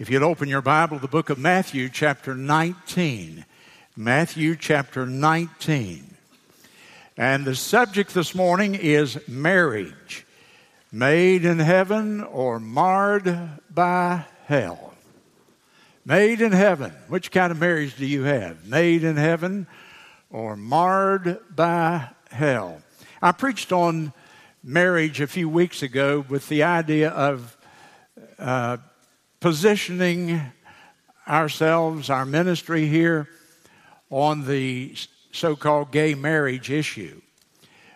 If you'd open your Bible, the book of Matthew, chapter 19. Matthew, chapter 19. And the subject this morning is marriage, made in heaven or marred by hell. Made in heaven. Which kind of marriage do you have? Made in heaven or marred by hell? I preached on marriage a few weeks ago with the idea of uh, positioning ourselves, our ministry here, on the so called gay marriage issue.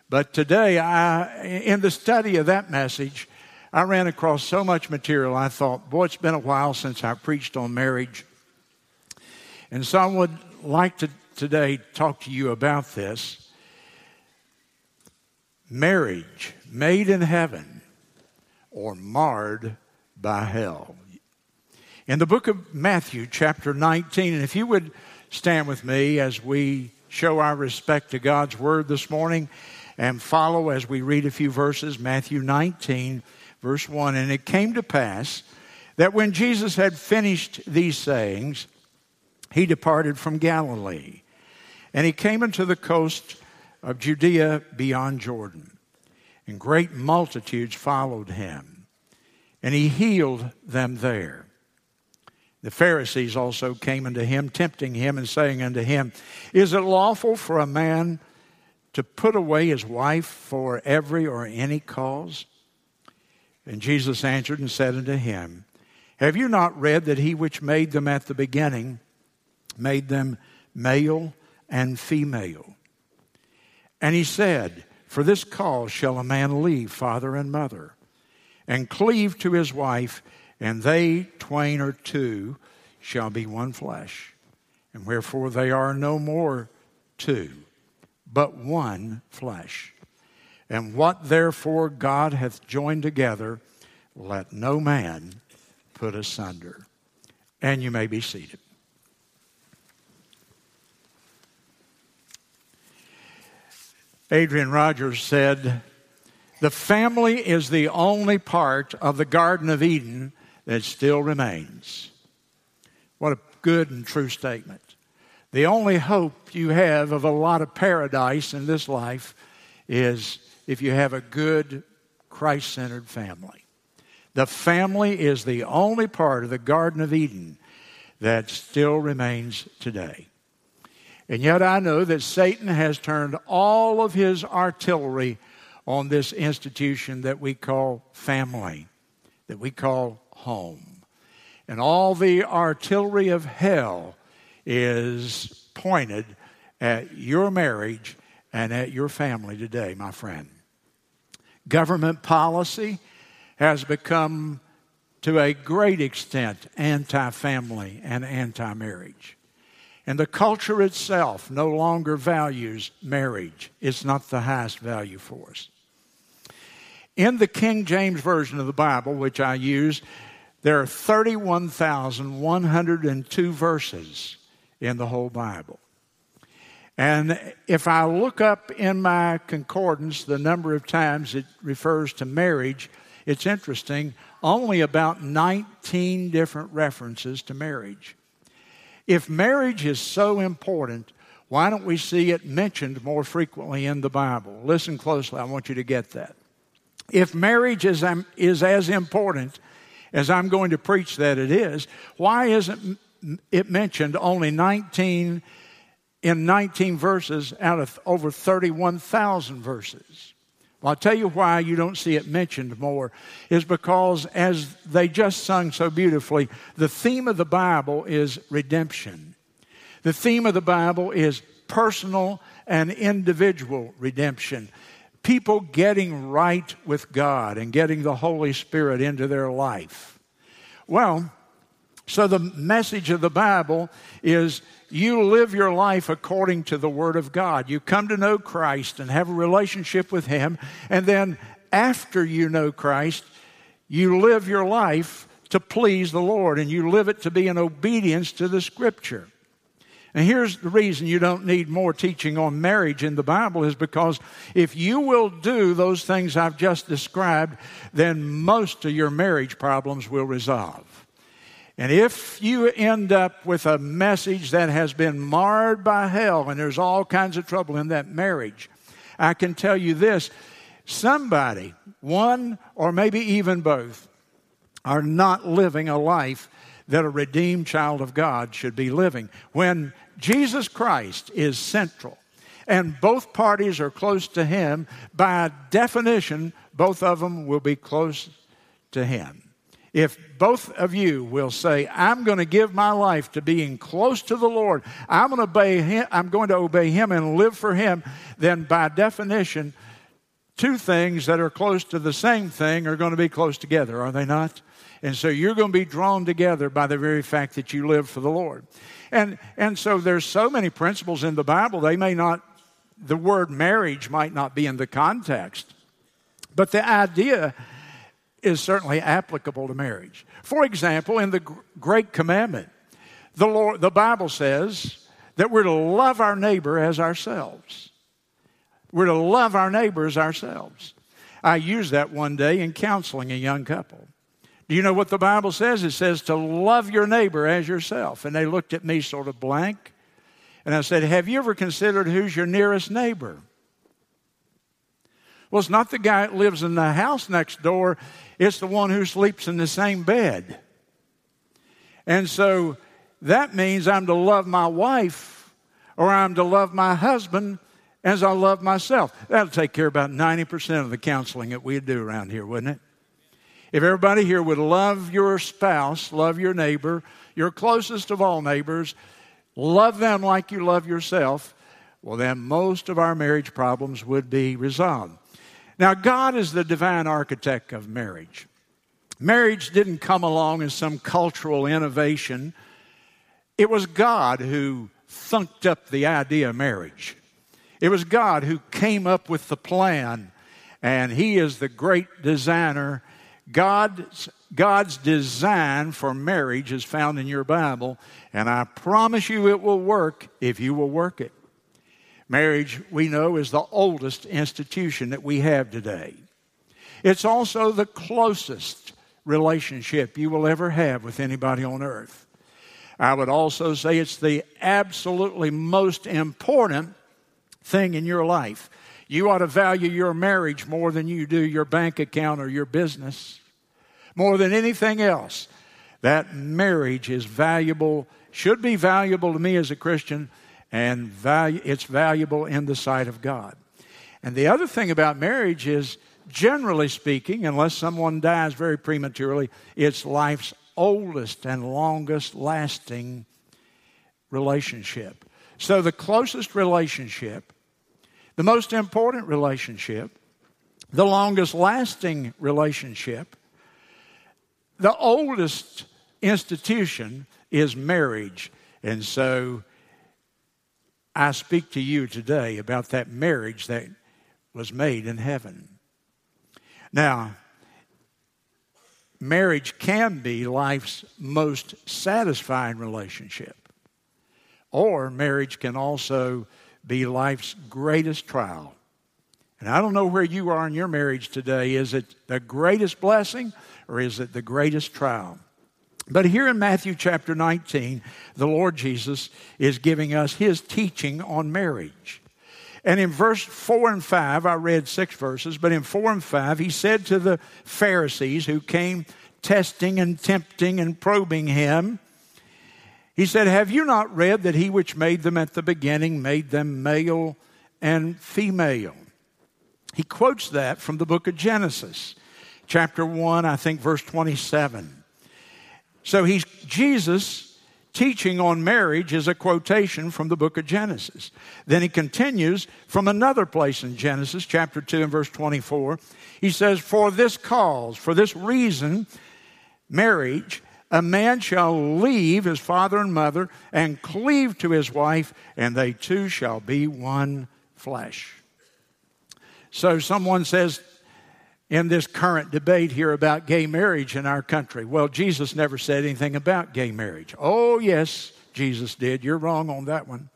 But today, I, in the study of that message, I ran across so much material. I thought, boy, it's been a while since I preached on marriage. And so I would like to today talk to you about this. Marriage made in heaven or marred by hell in the book of Matthew, chapter 19. And if you would stand with me as we show our respect to God's word this morning and follow as we read a few verses, Matthew 19, verse 1. And it came to pass that when Jesus had finished these sayings, he departed from Galilee. And he came into the coast of Judea beyond Jordan. And great multitudes followed him. And he healed them there. The Pharisees also came unto him, tempting him, and saying unto him, Is it lawful for a man to put away his wife for every or any cause? And Jesus answered and said unto him, Have you not read that he which made them at the beginning made them male and female? And he said, For this cause shall a man leave father and mother, and cleave to his wife and they twain or two shall be one flesh. And wherefore they are no more two, but one flesh. And what therefore God hath joined together, let no man put asunder. And you may be seated. Adrian Rogers said, The family is the only part of the Garden of Eden that still remains. What a good and true statement. The only hope you have of a lot of paradise in this life is if you have a good, Christ centered family. The family is the only part of the Garden of Eden that still remains today. And yet I know that Satan has turned all of his artillery on this institution that we call family, that we call home. And all the artillery of hell is pointed at your marriage and at your family today, my friend. Government policy has become, to a great extent, anti family and anti marriage. And the culture itself no longer values marriage, it's not the highest value for us. In the King James Version of the Bible, which I use, there are 31,102 verses in the whole Bible. And if I look up in my concordance the number of times it refers to marriage, it's interesting. Only about 19 different references to marriage. If marriage is so important, why don't we see it mentioned more frequently in the Bible? Listen closely, I want you to get that. If marriage is, um, is as important as I'm going to preach that it is, why isn't it mentioned only 19 in 19 verses out of over 31,000 verses? Well, I'll tell you why you don't see it mentioned more is because, as they just sung so beautifully, the theme of the Bible is redemption. The theme of the Bible is personal and individual redemption people getting right with God and getting the Holy Spirit into their life. Well, so the message of the Bible is you live your life according to the Word of God. You come to know Christ and have a relationship with Him, and then after you know Christ, you live your life to please the Lord and you live it to be in obedience to the Scripture. And here's the reason you don't need more teaching on marriage in the Bible is because if you will do those things I've just described, then most of your marriage problems will resolve. And if you end up with a message that has been marred by hell and there's all kinds of trouble in that marriage, I can tell you this somebody, one or maybe even both, are not living a life that a redeemed child of God should be living. When Jesus Christ is central and both parties are close to Him, by definition, both of them will be close to Him. If both of you will say, I'm going to give my life to being close to the Lord, I'm going to obey him, I'm going to obey him and live for him, then by definition, two things that are close to the same thing are going to be close together, are they not? And so you're going to be drawn together by the very fact that you live for the Lord. And, and so there's so many principles in the Bible, they may not, the word marriage might not be in the context, but the idea is certainly applicable to marriage. For example, in the Great Commandment, the, Lord, the Bible says that we're to love our neighbor as ourselves. We're to love our neighbors ourselves. I used that one day in counseling a young couple. Do you know what the Bible says? It says to love your neighbor as yourself. And they looked at me sort of blank. And I said, Have you ever considered who's your nearest neighbor? Well, it's not the guy that lives in the house next door, it's the one who sleeps in the same bed. And so that means I'm to love my wife or I'm to love my husband as I love myself. That'll take care of about 90% of the counseling that we do around here, wouldn't it? If everybody here would love your spouse, love your neighbor, your closest of all neighbors, love them like you love yourself, well, then most of our marriage problems would be resolved. Now, God is the divine architect of marriage. Marriage didn't come along as some cultural innovation, it was God who thunked up the idea of marriage. It was God who came up with the plan, and He is the great designer. God's, God's design for marriage is found in your Bible, and I promise you it will work if you will work it. Marriage, we know, is the oldest institution that we have today. It's also the closest relationship you will ever have with anybody on earth. I would also say it's the absolutely most important thing in your life. You ought to value your marriage more than you do your bank account or your business, more than anything else. That marriage is valuable, should be valuable to me as a Christian and value, it's valuable in the sight of God. And the other thing about marriage is, generally speaking, unless someone dies very prematurely, it's life's oldest and longest lasting relationship. So, the closest relationship, the most important relationship, the longest lasting relationship, the oldest institution is marriage. And so, I speak to you today about that marriage that was made in heaven. Now, marriage can be life's most satisfying relationship, or marriage can also be life's greatest trial. And I don't know where you are in your marriage today. Is it the greatest blessing or is it the greatest trial? But here in Matthew chapter 19, the Lord Jesus is giving us his teaching on marriage. And in verse 4 and 5, I read six verses, but in 4 and 5, he said to the Pharisees who came testing and tempting and probing him, he said, Have you not read that he which made them at the beginning made them male and female? He quotes that from the book of Genesis, chapter 1, I think, verse 27. So he's Jesus teaching on marriage is a quotation from the book of Genesis. Then he continues from another place in Genesis, chapter 2 and verse 24. He says, For this cause, for this reason, marriage, a man shall leave his father and mother and cleave to his wife, and they two shall be one flesh. So someone says, in this current debate here about gay marriage in our country. Well, Jesus never said anything about gay marriage. Oh, yes, Jesus did. You're wrong on that one.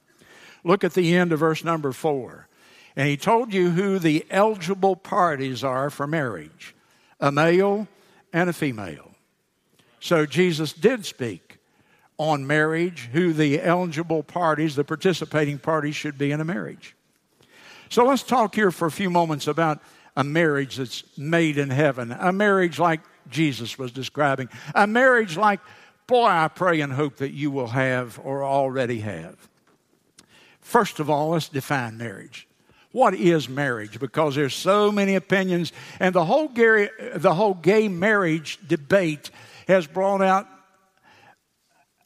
Look at the end of verse number four. And he told you who the eligible parties are for marriage a male and a female. So Jesus did speak on marriage, who the eligible parties, the participating parties, should be in a marriage. So let's talk here for a few moments about a marriage that's made in heaven, a marriage like Jesus was describing, a marriage like, boy, I pray and hope that you will have or already have. First of all, let's define marriage. What is marriage? Because there's so many opinions, and the whole gay, the whole gay marriage debate has brought out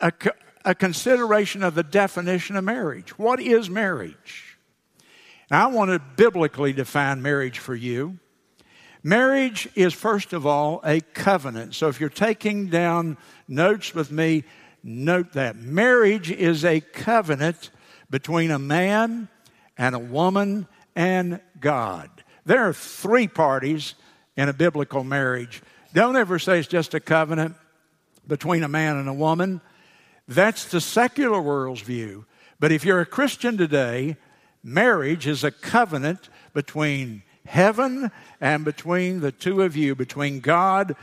a, a consideration of the definition of marriage. What is marriage? Now, I want to biblically define marriage for you. Marriage is, first of all, a covenant. So if you're taking down notes with me, note that. Marriage is a covenant between a man and a woman and God. There are three parties in a biblical marriage. Don't ever say it's just a covenant between a man and a woman. That's the secular world's view. But if you're a Christian today, marriage is a covenant between heaven and between the two of you, between God,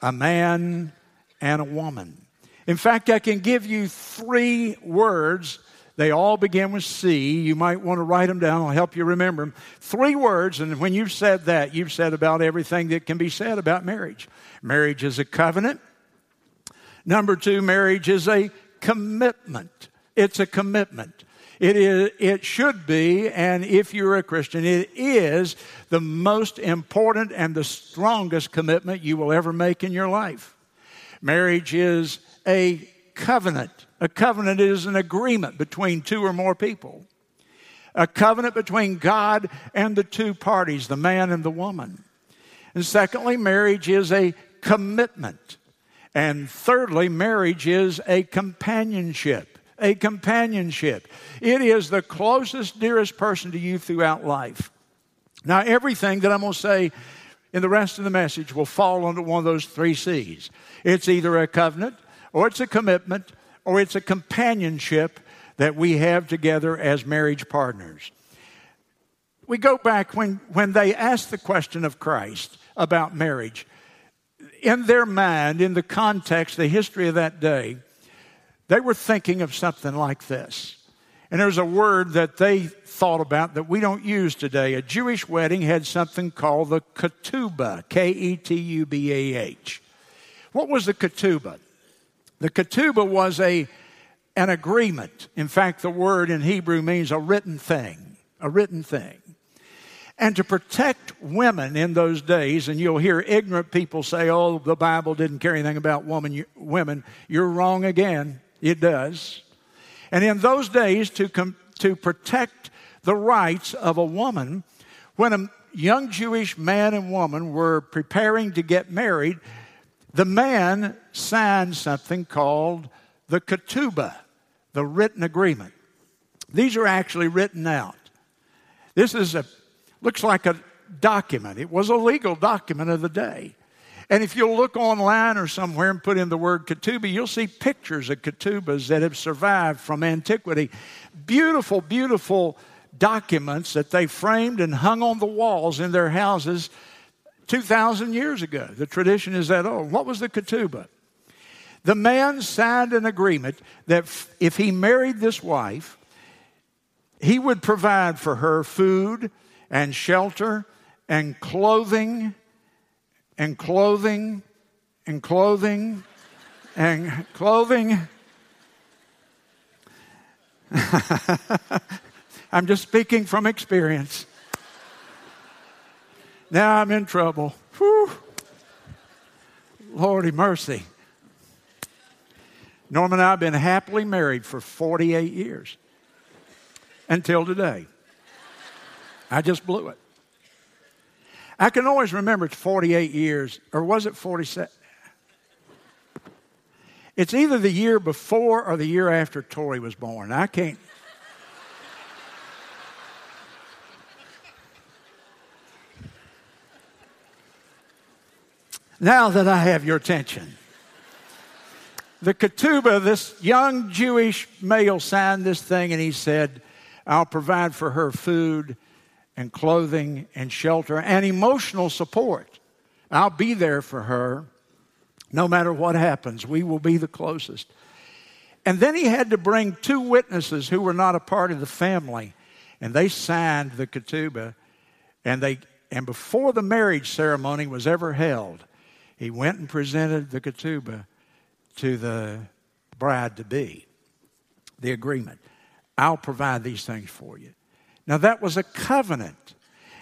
a man, and a woman. In fact, I can give you three words they all begin with C. You might want to write them down. I'll help you remember them. Three words, and when you've said that, you've said about everything that can be said about marriage. Marriage is a covenant. Number two, marriage is a commitment. It's a commitment. It, is, it should be, and if you're a Christian, it is the most important and the strongest commitment you will ever make in your life. Marriage is a covenant. A covenant is an agreement between two or more people. A covenant between God and the two parties, the man and the woman. And secondly, marriage is a commitment. And thirdly, marriage is a companionship. A companionship. It is the closest, dearest person to you throughout life. Now, everything that I'm going to say in the rest of the message will fall under one of those three C's. It's either a covenant, or it's a commitment, or it's a companionship that we have together as marriage partners. We go back when, when they asked the question of Christ about marriage. In their mind, in the context, the history of that day, they were thinking of something like this. And there's a word that they thought about that we don't use today. A Jewish wedding had something called the ketubah, K E T U B A H. What was the ketubah? The ketubah was a, an agreement. In fact, the word in Hebrew means a written thing, a written thing. And to protect women in those days, and you'll hear ignorant people say, oh, the Bible didn't care anything about woman, women. You're wrong again. It does. And in those days, to, com- to protect the rights of a woman, when a young Jewish man and woman were preparing to get married, the man signed something called the ketubah, the written agreement. These are actually written out. This is a looks like a document. It was a legal document of the day. And if you'll look online or somewhere and put in the word ketubah, you'll see pictures of ketubahs that have survived from antiquity. Beautiful, beautiful documents that they framed and hung on the walls in their houses 2,000 years ago. The tradition is that old. What was the ketubah? The man signed an agreement that if he married this wife, he would provide for her food and shelter and clothing and clothing and clothing and clothing. I'm just speaking from experience. Now I'm in trouble. Whew. Lordy mercy. Norma and I have been happily married for 48 years until today. I just blew it. I can always remember it's 48 years, or was it 47? It's either the year before or the year after Tori was born. I can't. Now that I have your attention, the ketubah, this young Jewish male signed this thing and he said, I'll provide for her food and clothing and shelter and emotional support. I'll be there for her No matter what happens, we will be the closest. And then he had to bring two witnesses who were not a part of the family, and they signed the ketubah. And they and before the marriage ceremony was ever held, he went and presented the ketubah to the bride to be, the agreement. I'll provide these things for you. Now, that was a covenant.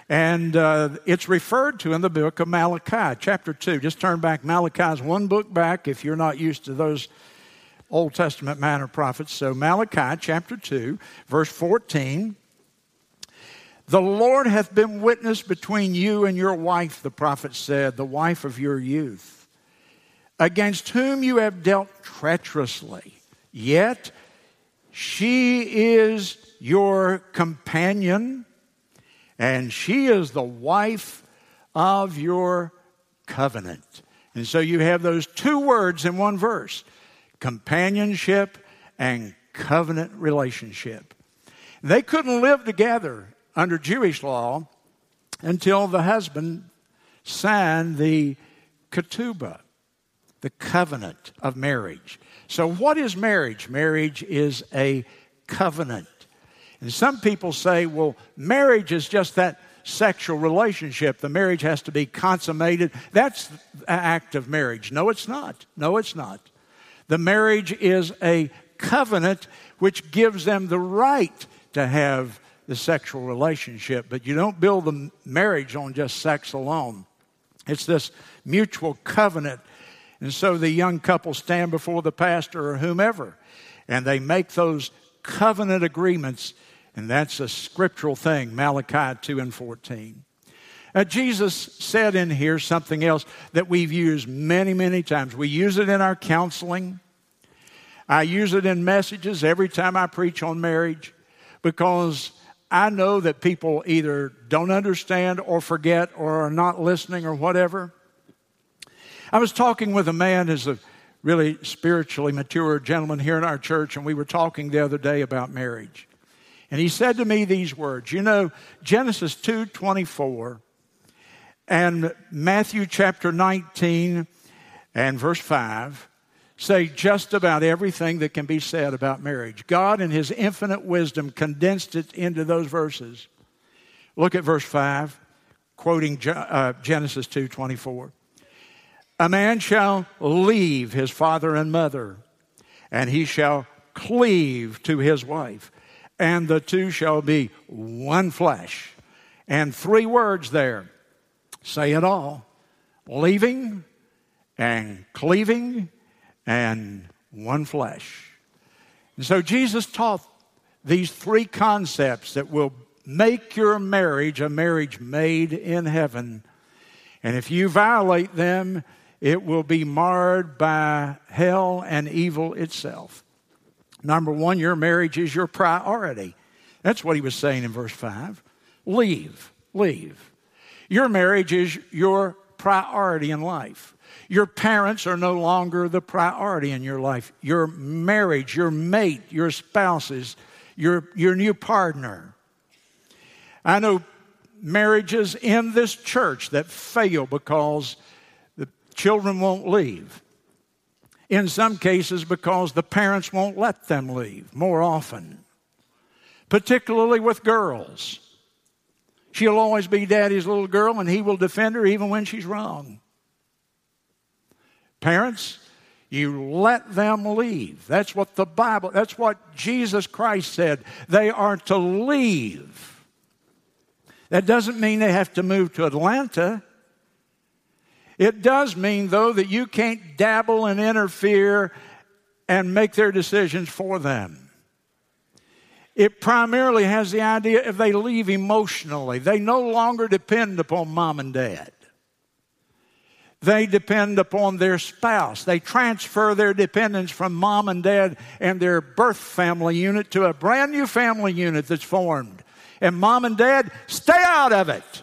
And uh, it's referred to in the book of Malachi, chapter 2. Just turn back. Malachi's one book back if you're not used to those Old Testament minor prophets. So, Malachi chapter 2, verse 14. The Lord hath been witness between you and your wife, the prophet said, the wife of your youth, against whom you have dealt treacherously. Yet she is your companion, and she is the wife of your covenant. And so you have those two words in one verse companionship and covenant relationship. They couldn't live together under Jewish law until the husband signed the ketubah, the covenant of marriage. So, what is marriage? Marriage is a covenant. And some people say, well, marriage is just that sexual relationship. The marriage has to be consummated. That's an act of marriage. No, it's not. No, it's not. The marriage is a covenant which gives them the right to have the sexual relationship, but you don't build the marriage on just sex alone. It's this mutual covenant. And so the young couple stand before the pastor or whomever, and they make those covenant agreements, and that's a scriptural thing, Malachi 2 and 14. Now, Jesus said in here something else that we've used many, many times. We use it in our counseling. I use it in messages every time I preach on marriage because I know that people either don't understand or forget or are not listening or whatever. I was talking with a man who's a really spiritually mature gentleman here in our church, and we were talking the other day about marriage. And he said to me these words You know, Genesis 2 24 and Matthew chapter 19 and verse 5 say just about everything that can be said about marriage. God, in His infinite wisdom, condensed it into those verses. Look at verse 5, quoting uh, Genesis 2 24. A man shall leave his father and mother, and he shall cleave to his wife, and the two shall be one flesh. And three words there say it all leaving and cleaving and one flesh. And so Jesus taught these three concepts that will make your marriage a marriage made in heaven. And if you violate them, it will be marred by hell and evil itself. Number one, your marriage is your priority. That's what he was saying in verse 5. Leave, leave. Your marriage is your priority in life. Your parents are no longer the priority in your life. Your marriage, your mate, your spouses, your, your new partner. I know marriages in this church that fail because children won't leave. In some cases, because the parents won't let them leave more often, particularly with girls. She'll always be daddy's little girl, and he will defend her even when she's wrong. Parents, you let them leave. That's what the Bible, that's what Jesus Christ said. They are to leave. That doesn't mean they have to move to Atlanta. It does mean, though, that you can't dabble and interfere and make their decisions for them. It primarily has the idea if they leave emotionally, they no longer depend upon mom and dad. They depend upon their spouse. They transfer their dependence from mom and dad and their birth family unit to a brand new family unit that's formed. And mom and dad stay out of it.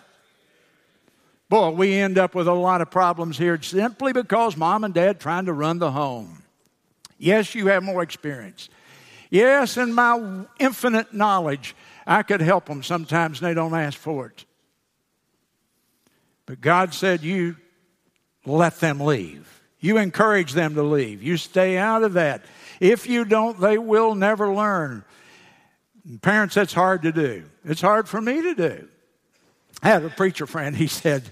Boy, we end up with a lot of problems here simply because mom and dad trying to run the home. Yes, you have more experience. Yes, in my infinite knowledge, I could help them. Sometimes they don't ask for it. But God said, You let them leave. You encourage them to leave. You stay out of that. If you don't, they will never learn. Parents, that's hard to do. It's hard for me to do. I had a preacher friend, he said,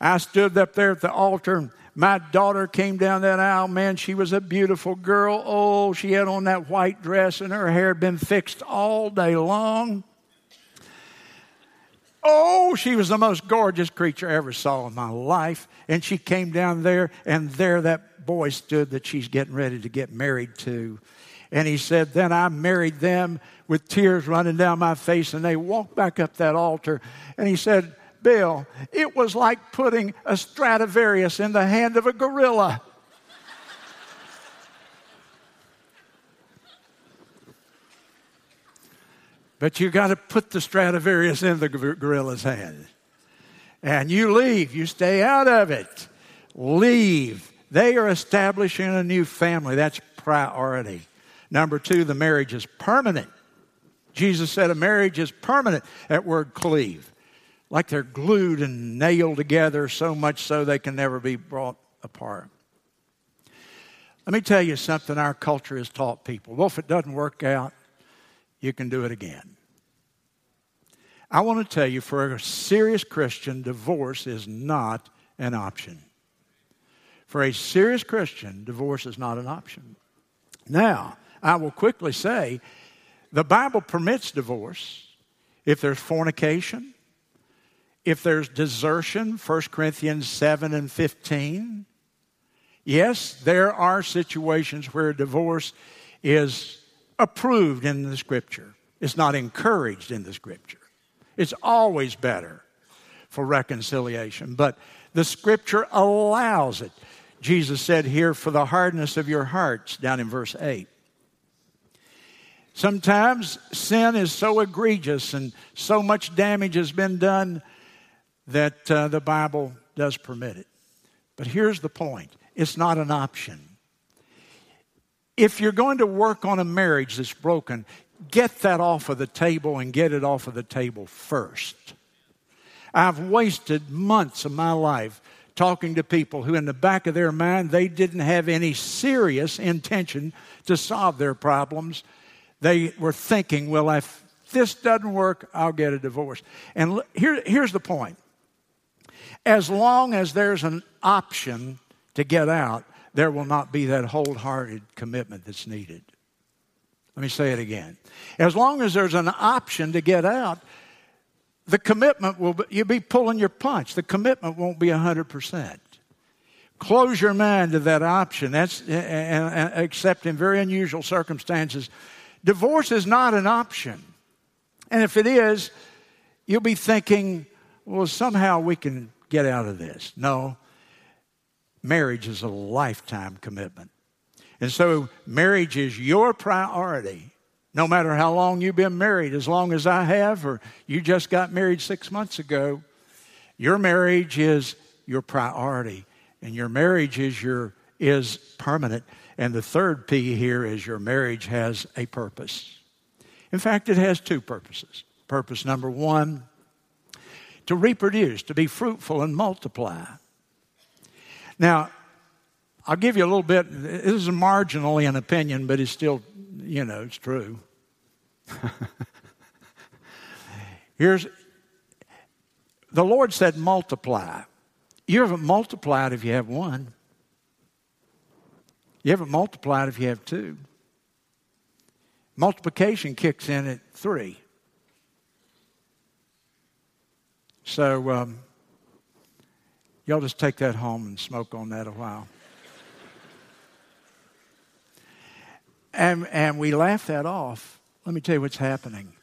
I stood up there at the altar. My daughter came down that aisle. Man, she was a beautiful girl. Oh, she had on that white dress and her hair had been fixed all day long. Oh, she was the most gorgeous creature I ever saw in my life. And she came down there, and there that boy stood that she's getting ready to get married to. And he said, Then I married them with tears running down my face, and they walked back up that altar. And he said, Bill, it was like putting a Stradivarius in the hand of a gorilla. but you got to put the Stradivarius in the gorilla's hand. And you leave, you stay out of it. Leave. They are establishing a new family. That's priority. Number two, the marriage is permanent. Jesus said a marriage is permanent. That word cleave like they're glued and nailed together so much so they can never be brought apart. Let me tell you something our culture has taught people. Well, if it doesn't work out, you can do it again. I want to tell you for a serious Christian, divorce is not an option. For a serious Christian, divorce is not an option. Now, I will quickly say the Bible permits divorce if there's fornication, if there's desertion, 1 Corinthians 7 and 15, yes, there are situations where divorce is approved in the scripture. It's not encouraged in the scripture. It's always better for reconciliation, but the scripture allows it. Jesus said here, for the hardness of your hearts, down in verse 8. Sometimes sin is so egregious and so much damage has been done that uh, the Bible does permit it. But here's the point it's not an option. If you're going to work on a marriage that's broken, get that off of the table and get it off of the table first. I've wasted months of my life talking to people who, in the back of their mind, they didn't have any serious intention to solve their problems. They were thinking, well, if this doesn't work, I'll get a divorce. And here, here's the point as long as there's an option to get out, there will not be that wholehearted commitment that's needed. Let me say it again. As long as there's an option to get out, the commitment will be, you'll be pulling your punch. The commitment won't be 100%. Close your mind to that option. That's, except in very unusual circumstances. Divorce is not an option. And if it is, you'll be thinking, well, somehow we can get out of this. No, marriage is a lifetime commitment. And so, marriage is your priority. No matter how long you've been married, as long as I have, or you just got married six months ago, your marriage is your priority. And your marriage is, your, is permanent. And the third P here is your marriage has a purpose. In fact, it has two purposes. Purpose number one to reproduce, to be fruitful and multiply. Now, I'll give you a little bit, this is marginally an opinion, but it's still, you know, it's true. Here's the Lord said, multiply. You haven't multiplied if you have one. You haven't multiplied if you have two. Multiplication kicks in at three. So um, y'all just take that home and smoke on that a while. and, and we laugh that off. Let me tell you what's happening.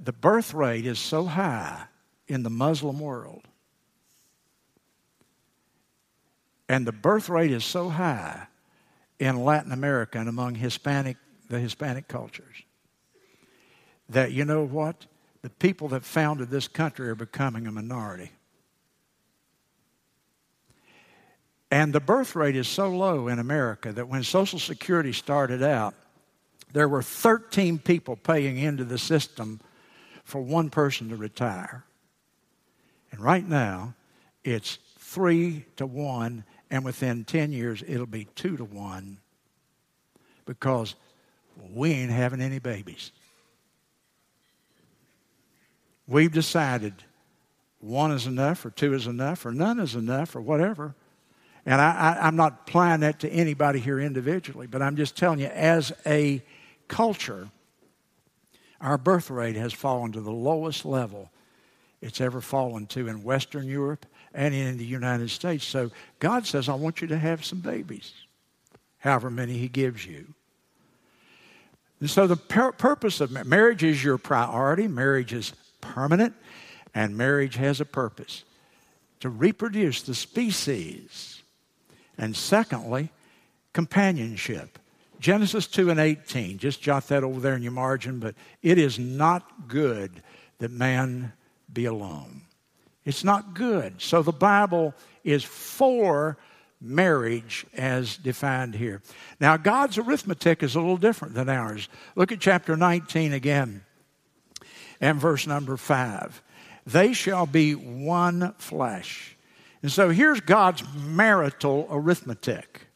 The birth rate is so high in the Muslim world, and the birth rate is so high in Latin America and among Hispanic, the Hispanic cultures, that you know what? the people that founded this country are becoming a minority. And the birth rate is so low in America that when Social Security started out, there were 13 people paying into the system for one person to retire. And right now, it's three to one, and within 10 years, it'll be two to one because we ain't having any babies. We've decided one is enough, or two is enough, or none is enough, or whatever. And I, am not applying that to anybody here individually, but I'm just telling you, as a culture, our birth rate has fallen to the lowest level it's ever fallen to in Western Europe and in the United States. So God says, I want you to have some babies, however many He gives you. And so the pur- purpose of marriage is your priority, marriage is permanent, and marriage has a purpose to reproduce the species. And secondly, companionship. Genesis 2 and 18, just jot that over there in your margin, but it is not good that man be alone. It's not good. So the Bible is for marriage as defined here. Now, God's arithmetic is a little different than ours. Look at chapter 19 again and verse number 5. They shall be one flesh. And so here's God's marital arithmetic.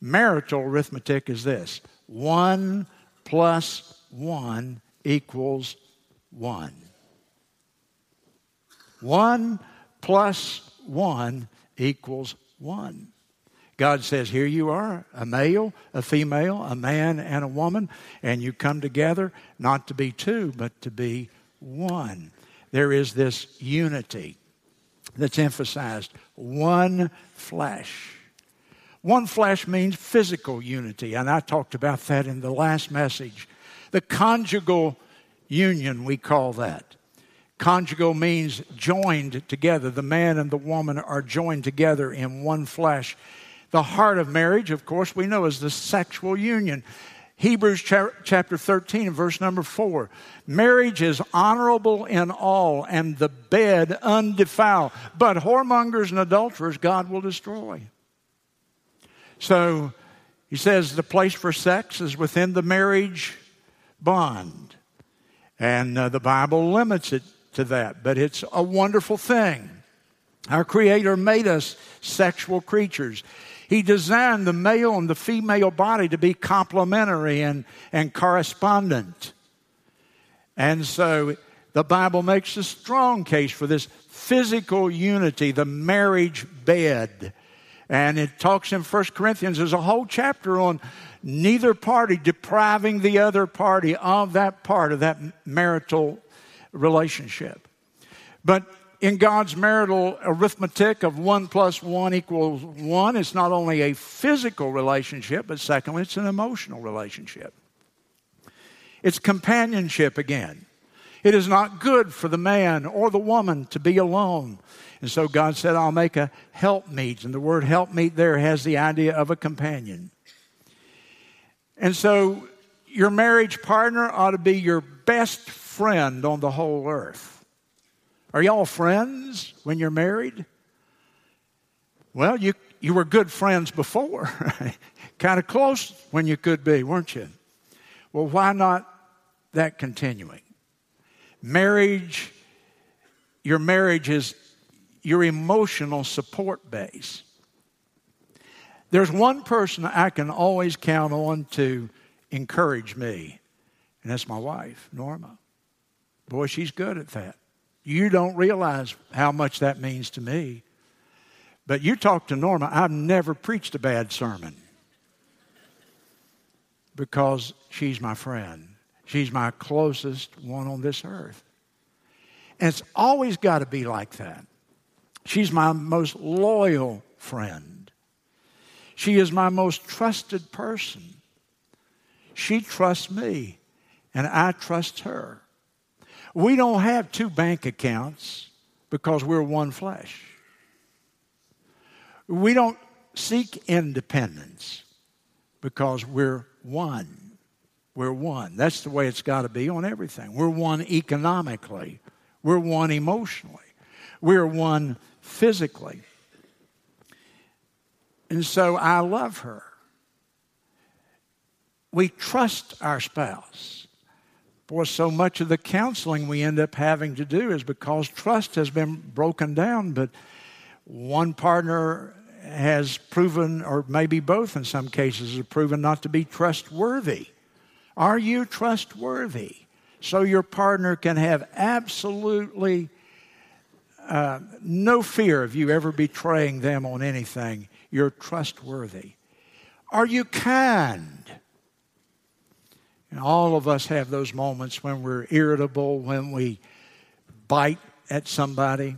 Marital arithmetic is this 1 plus 1 equals 1. 1 plus 1 equals 1. God says, Here you are, a male, a female, a man, and a woman, and you come together not to be two, but to be one. There is this unity that's emphasized one flesh. One flesh means physical unity, and I talked about that in the last message. The conjugal union, we call that. Conjugal means joined together. The man and the woman are joined together in one flesh. The heart of marriage, of course, we know is the sexual union. Hebrews chapter 13 verse number 4. Marriage is honorable in all and the bed undefiled, but whoremongers and adulterers God will destroy. So he says the place for sex is within the marriage bond. And uh, the Bible limits it to that, but it's a wonderful thing. Our Creator made us sexual creatures. He designed the male and the female body to be complementary and, and correspondent. And so the Bible makes a strong case for this physical unity, the marriage bed. And it talks in 1 Corinthians, there's a whole chapter on neither party depriving the other party of that part of that marital relationship. But in God's marital arithmetic of one plus one equals one, it's not only a physical relationship, but secondly, it's an emotional relationship. It's companionship again. It is not good for the man or the woman to be alone. And so God said, I'll make a helpmeet. And the word helpmeet there has the idea of a companion. And so your marriage partner ought to be your best friend on the whole earth. Are y'all friends when you're married? Well, you, you were good friends before. kind of close when you could be, weren't you? Well, why not that continuing? Marriage, your marriage is your emotional support base. There's one person I can always count on to encourage me, and that's my wife, Norma. Boy, she's good at that. You don't realize how much that means to me. But you talk to Norma, I've never preached a bad sermon because she's my friend. She's my closest one on this earth. And it's always got to be like that. She's my most loyal friend. She is my most trusted person. She trusts me, and I trust her. We don't have two bank accounts because we're one flesh. We don't seek independence because we're one. We're one. That's the way it's got to be on everything. We're one economically, we're one emotionally, we're one physically. And so I love her. We trust our spouse. Boy, so much of the counseling we end up having to do is because trust has been broken down. But one partner has proven, or maybe both in some cases, have proven not to be trustworthy. Are you trustworthy? So your partner can have absolutely uh, no fear of you ever betraying them on anything. You're trustworthy. Are you kind? And all of us have those moments when we're irritable, when we bite at somebody.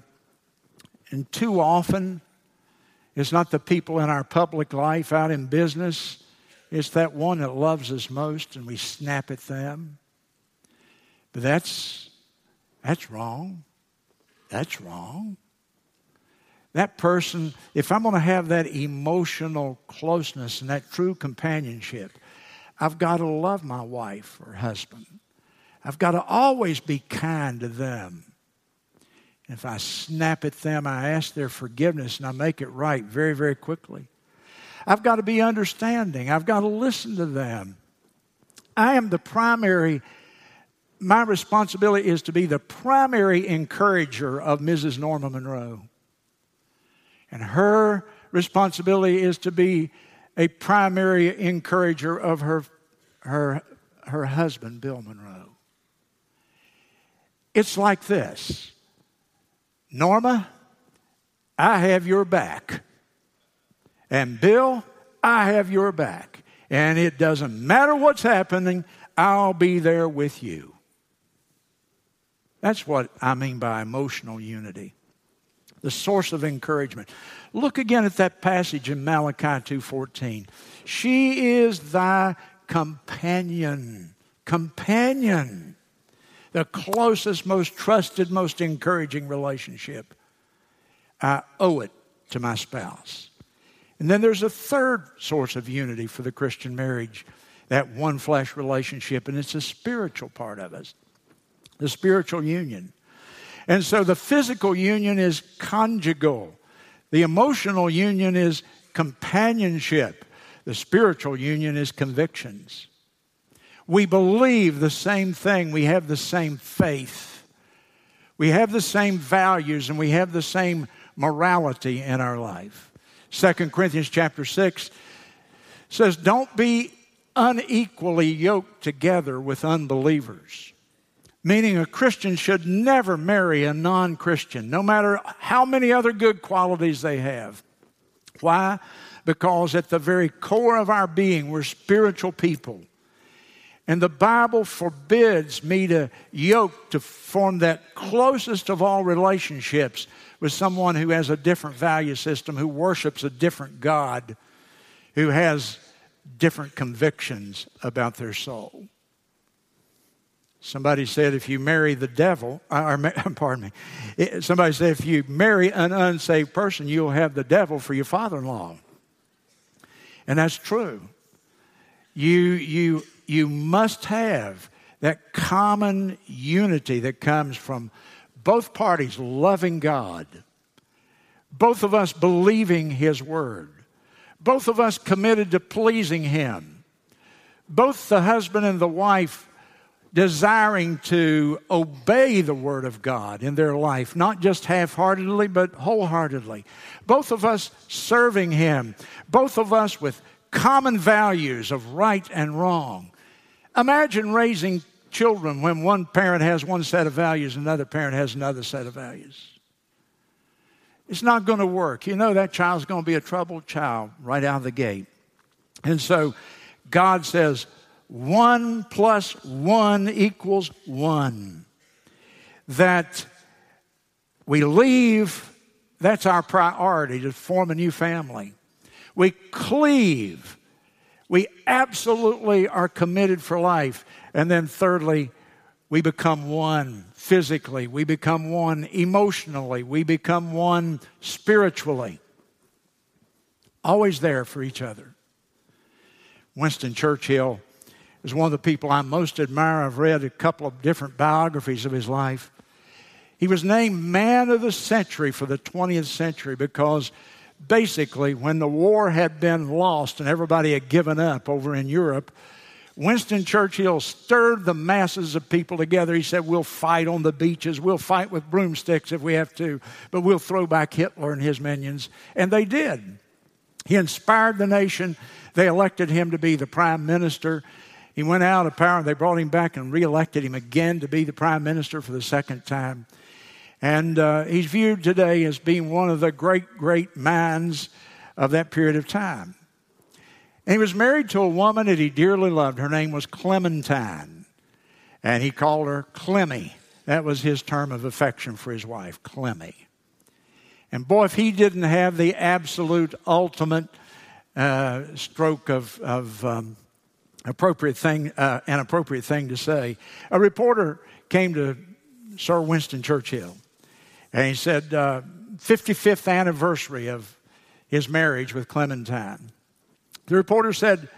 And too often, it's not the people in our public life out in business, it's that one that loves us most and we snap at them. But that's, that's wrong. That's wrong. That person, if I'm going to have that emotional closeness and that true companionship, I've got to love my wife or husband. I've got to always be kind to them. If I snap at them, I ask their forgiveness and I make it right very, very quickly. I've got to be understanding. I've got to listen to them. I am the primary, my responsibility is to be the primary encourager of Mrs. Norma Monroe. And her responsibility is to be a primary encourager of her, her, her husband, Bill Monroe. It's like this Norma, I have your back. And Bill, I have your back. And it doesn't matter what's happening, I'll be there with you. That's what I mean by emotional unity. The source of encouragement. Look again at that passage in Malachi 2:14. She is thy companion. Companion. The closest, most trusted, most encouraging relationship. I owe it to my spouse. And then there's a third source of unity for the Christian marriage, that one flesh relationship, and it's a spiritual part of us, the spiritual union. And so the physical union is conjugal, the emotional union is companionship, the spiritual union is convictions. We believe the same thing, we have the same faith, we have the same values, and we have the same morality in our life. 2 Corinthians chapter 6 says, Don't be unequally yoked together with unbelievers. Meaning, a Christian should never marry a non Christian, no matter how many other good qualities they have. Why? Because at the very core of our being, we're spiritual people. And the Bible forbids me to yoke to form that closest of all relationships with someone who has a different value system, who worships a different God, who has different convictions about their soul. Somebody said if you marry the devil, uh, or pardon me, somebody said if you marry an unsaved person, you'll have the devil for your father in law. And that's true. You, you, you must have that common unity that comes from both parties loving God, both of us believing His Word, both of us committed to pleasing Him, both the husband and the wife desiring to obey the Word of God in their life, not just half heartedly, but wholeheartedly. Both of us serving Him, both of us with common values of right and wrong. Imagine raising children when one parent has one set of values, another parent has another set of values. It's not going to work. You know that child's going to be a troubled child right out of the gate. And so God says, one plus one equals one. That we leave, that's our priority to form a new family. We cleave. We absolutely are committed for life. And then, thirdly, we become one physically, we become one emotionally, we become one spiritually. Always there for each other. Winston Churchill is one of the people I most admire. I've read a couple of different biographies of his life. He was named Man of the Century for the 20th century because basically, when the war had been lost and everybody had given up over in Europe, Winston Churchill stirred the masses of people together. He said, We'll fight on the beaches. We'll fight with broomsticks if we have to, but we'll throw back Hitler and his minions. And they did. He inspired the nation. They elected him to be the prime minister. He went out of power. and They brought him back and reelected him again to be the prime minister for the second time. And uh, he's viewed today as being one of the great, great minds of that period of time. And he was married to a woman that he dearly loved. Her name was Clementine. And he called her Clemmy. That was his term of affection for his wife, Clemmy. And boy, if he didn't have the absolute ultimate uh, stroke of, of um, appropriate thing, uh, an appropriate thing to say, a reporter came to Sir Winston Churchill and he said, uh, 55th anniversary of his marriage with Clementine. The reporter said,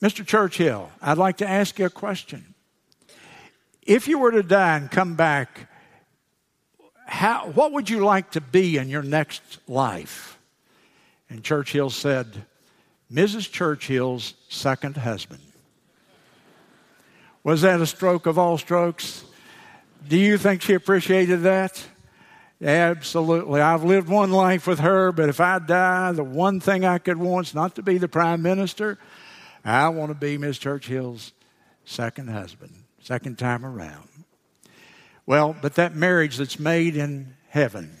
Mr. Churchill, I'd like to ask you a question. If you were to die and come back, how, what would you like to be in your next life? And Churchill said, Mrs. Churchill's second husband. Was that a stroke of all strokes? Do you think she appreciated that? Absolutely. I've lived one life with her, but if I die, the one thing I could want is not to be the prime minister. I want to be Miss Churchill's second husband, second time around. Well, but that marriage that's made in heaven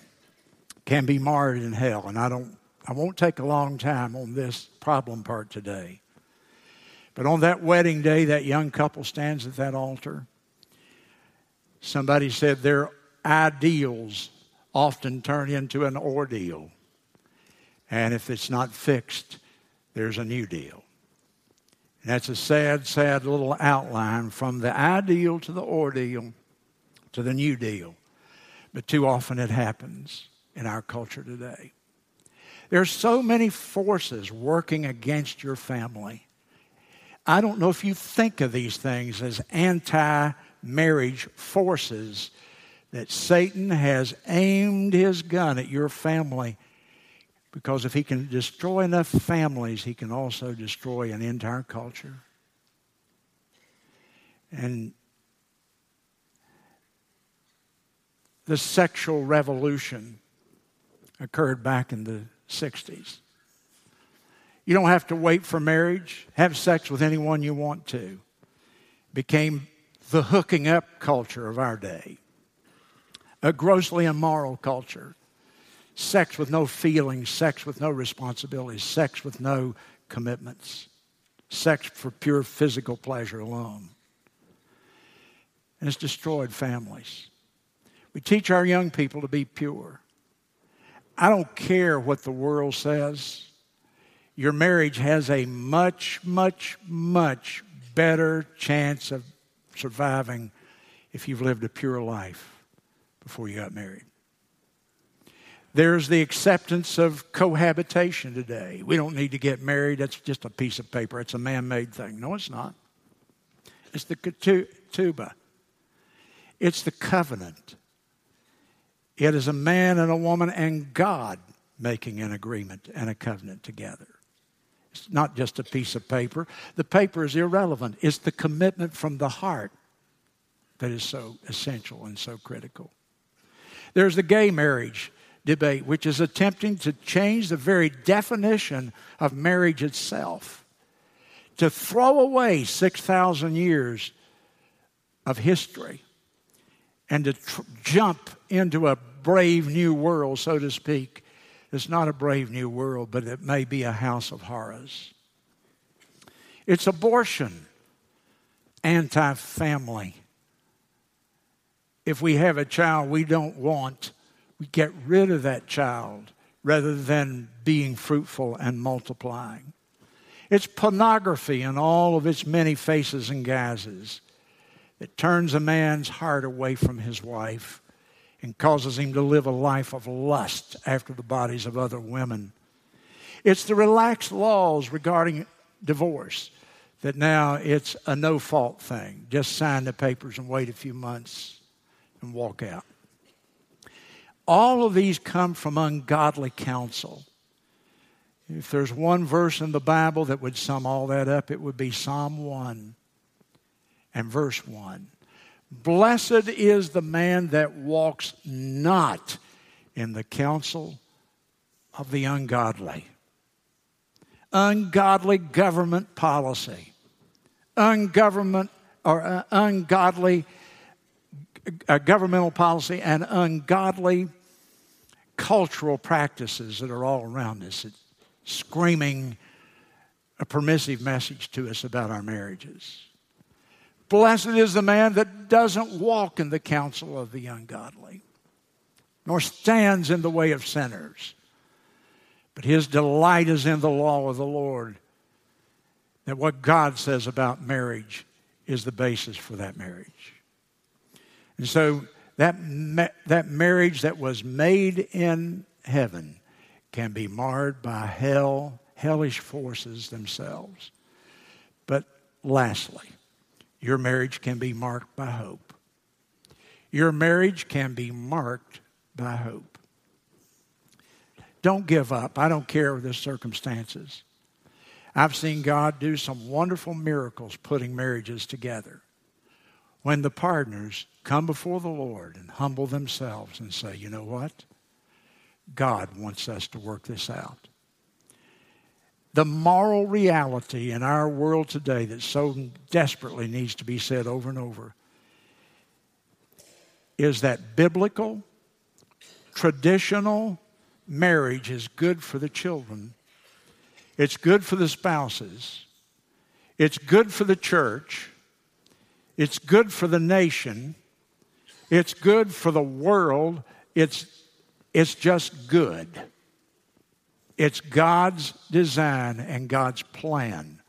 can be marred in hell, and I don't I won't take a long time on this problem part today. But on that wedding day, that young couple stands at that altar. Somebody said their ideals often turn into an ordeal. And if it's not fixed, there's a new deal. And that's a sad, sad little outline from the ideal to the ordeal to the new deal. But too often it happens in our culture today. There's so many forces working against your family. I don't know if you think of these things as anti marriage forces that Satan has aimed his gun at your family because if he can destroy enough families, he can also destroy an entire culture. And the sexual revolution occurred back in the 60s. You don't have to wait for marriage. Have sex with anyone you want to. Became the hooking up culture of our day a grossly immoral culture. Sex with no feelings, sex with no responsibilities, sex with no commitments, sex for pure physical pleasure alone. And it's destroyed families. We teach our young people to be pure. I don't care what the world says. Your marriage has a much, much, much better chance of surviving if you've lived a pure life before you got married. There's the acceptance of cohabitation today. We don't need to get married. That's just a piece of paper. It's a man made thing. No, it's not. It's the ketubah, it's the covenant. It is a man and a woman and God making an agreement and a covenant together. It's not just a piece of paper. The paper is irrelevant. It's the commitment from the heart that is so essential and so critical. There's the gay marriage debate, which is attempting to change the very definition of marriage itself, to throw away 6,000 years of history and to tr- jump into a brave new world, so to speak. It's not a brave new world, but it may be a house of horrors. It's abortion, anti family, if we have a child we don't want, we get rid of that child rather than being fruitful and multiplying. It's pornography in all of its many faces and guises that turns a man's heart away from his wife and causes him to live a life of lust after the bodies of other women. It's the relaxed laws regarding divorce that now it's a no fault thing. Just sign the papers and wait a few months and walk out. All of these come from ungodly counsel. If there's one verse in the Bible that would sum all that up, it would be Psalm 1 and verse 1. Blessed is the man that walks not in the counsel of the ungodly. Ungodly government policy, ungovernment or uh, ungodly uh, governmental policy, and ungodly cultural practices that are all around us, It's screaming a permissive message to us about our marriages. Blessed is the man that doesn't walk in the counsel of the ungodly, nor stands in the way of sinners. But his delight is in the law of the Lord. That what God says about marriage is the basis for that marriage. And so that, ma- that marriage that was made in heaven can be marred by hell, hellish forces themselves. But lastly, your marriage can be marked by hope. Your marriage can be marked by hope. Don't give up. I don't care the circumstances. I've seen God do some wonderful miracles putting marriages together. When the partners come before the Lord and humble themselves and say, you know what? God wants us to work this out the moral reality in our world today that so desperately needs to be said over and over is that biblical, traditional marriage is good for the children, it's good for the spouses, it's good for the church, it's good for the nation, it's good for the world, it's, it's just good. It's God's design and God's plan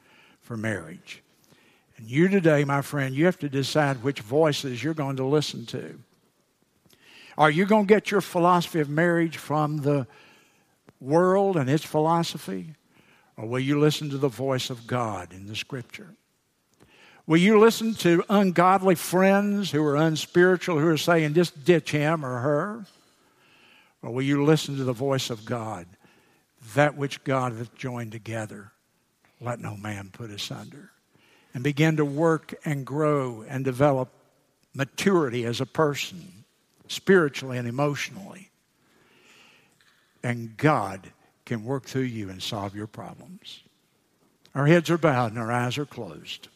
for marriage. And you today, my friend, you have to decide which voices you're going to listen to. Are you going to get your philosophy of marriage from the world and its philosophy? Or will you listen to the voice of God in the scripture? Will you listen to ungodly friends who are unspiritual who are saying, just ditch him or her? Or will you listen to the voice of God that which God hath joined together, let no man put asunder. And begin to work and grow and develop maturity as a person, spiritually and emotionally. And God can work through you and solve your problems. Our heads are bowed and our eyes are closed.